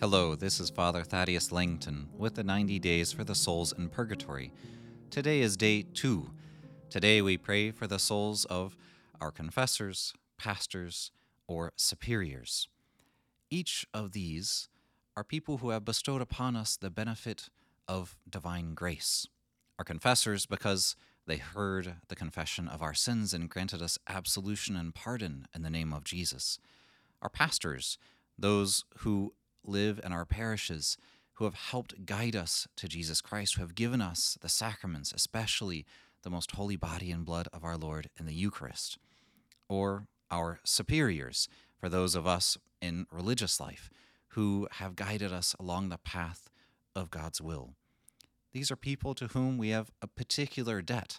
Hello, this is Father Thaddeus Lancton with the 90 Days for the Souls in Purgatory. Today is day two. Today we pray for the souls of our confessors, pastors, or superiors. Each of these are people who have bestowed upon us the benefit of divine grace. Our confessors, because they heard the confession of our sins and granted us absolution and pardon in the name of Jesus. Our pastors, those who live in our parishes, who have helped guide us to Jesus Christ, who have given us the sacraments, especially the most holy body and blood of our Lord in the Eucharist, or our superiors, for those of us in religious life who have guided us along the path of God's will. These are people to whom we have a particular debt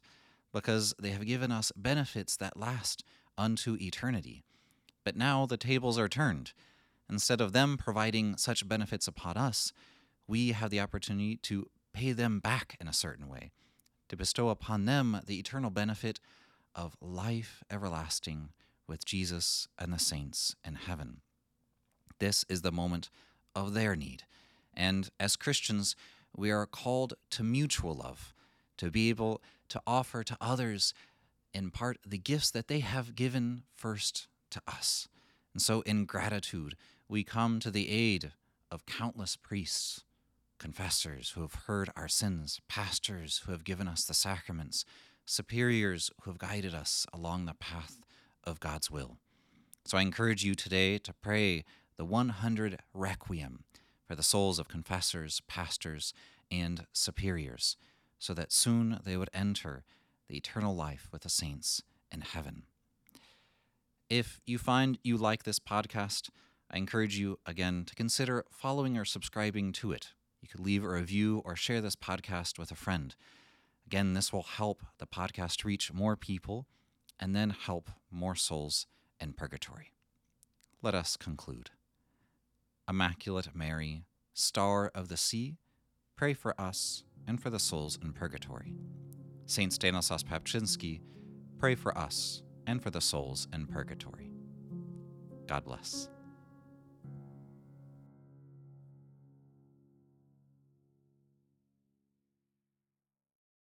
because they have given us benefits that last unto eternity. But now the tables are turned Instead of them providing such benefits upon us, we have the opportunity to pay them back in a certain way, to bestow upon them the eternal benefit of life everlasting with Jesus and the saints in heaven. This is the moment of their need. And as Christians, we are called to mutual love, to be able to offer to others in part the gifts that they have given first to us. And so, in gratitude, we come to the aid of countless priests, confessors who have heard our sins, pastors who have given us the sacraments, superiors who have guided us along the path of God's will. So I encourage you today to pray the 100 Requiem for the souls of confessors, pastors, and superiors, so that soon they would enter the eternal life with the saints in heaven. If you find you like this podcast, I encourage you again to consider following or subscribing to it. You could leave a review or share this podcast with a friend. Again, this will help the podcast reach more people and then help more souls in purgatory. Let us conclude. Immaculate Mary, Star of the Sea, pray for us and for the souls in purgatory. Saint Stanislaus Papczynski, pray for us and for the souls in purgatory. God bless.